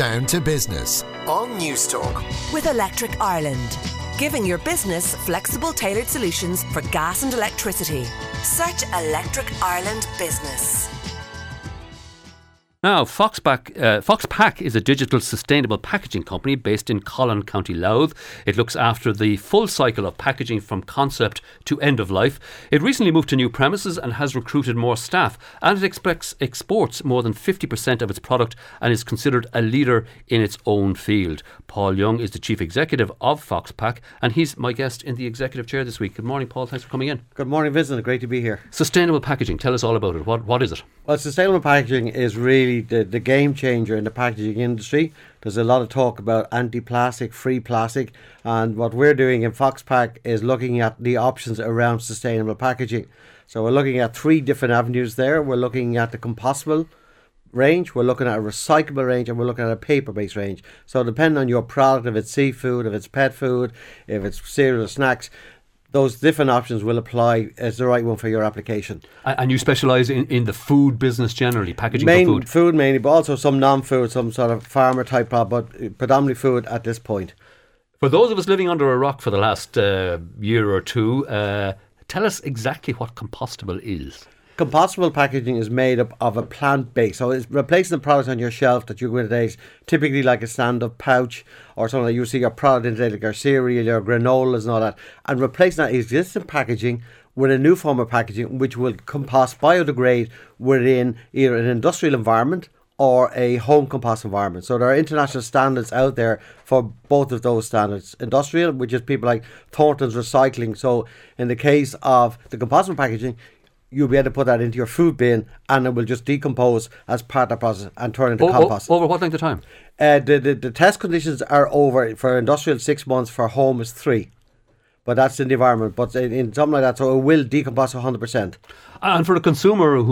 Down to Business on Newstalk. with Electric Ireland, giving your business flexible tailored solutions for gas and electricity. Search Electric Ireland Business. Now, Foxpak, uh, Foxpak is a digital sustainable packaging company based in Collon, County Louth. It looks after the full cycle of packaging from concept to end of life. It recently moved to new premises and has recruited more staff, and it expects, exports more than 50% of its product and is considered a leader in its own field. Paul Young is the chief executive of Foxpak, and he's my guest in the executive chair this week. Good morning, Paul. Thanks for coming in. Good morning, Vincent. Great to be here. Sustainable packaging. Tell us all about it. What, what is it? Well, sustainable packaging is really the, the game changer in the packaging industry. There's a lot of talk about anti plastic, free plastic, and what we're doing in Foxpak is looking at the options around sustainable packaging. So we're looking at three different avenues there. We're looking at the compostable range, we're looking at a recyclable range, and we're looking at a paper based range. So, depending on your product, if it's seafood, if it's pet food, if it's cereal snacks, those different options will apply as the right one for your application. And you specialise in, in the food business generally, packaging Main for food. mainly, but also some non-food, some sort of farmer type product, but predominantly food at this point. For those of us living under a rock for the last uh, year or two, uh, tell us exactly what compostable is. Compostable packaging is made up of a plant base, so it's replacing the product on your shelf that you're going to take, typically like a stand-up pouch or something like you see your product in today, like your cereal, your granolas, and all that, and replacing that existing packaging with a new form of packaging which will compost biodegrade within either an industrial environment or a home compost environment. So there are international standards out there for both of those standards. Industrial, which is people like Thornton's Recycling. So in the case of the compostable packaging, you'll be able to put that into your food bin and it will just decompose as part of the process and turn into O- o- compost. over what length of time? Uh, the, the, the test conditions are over for industrial six months, for home is three. But that's in the environment. But in, in something like that, so it will decompose 100%. And for a consumer who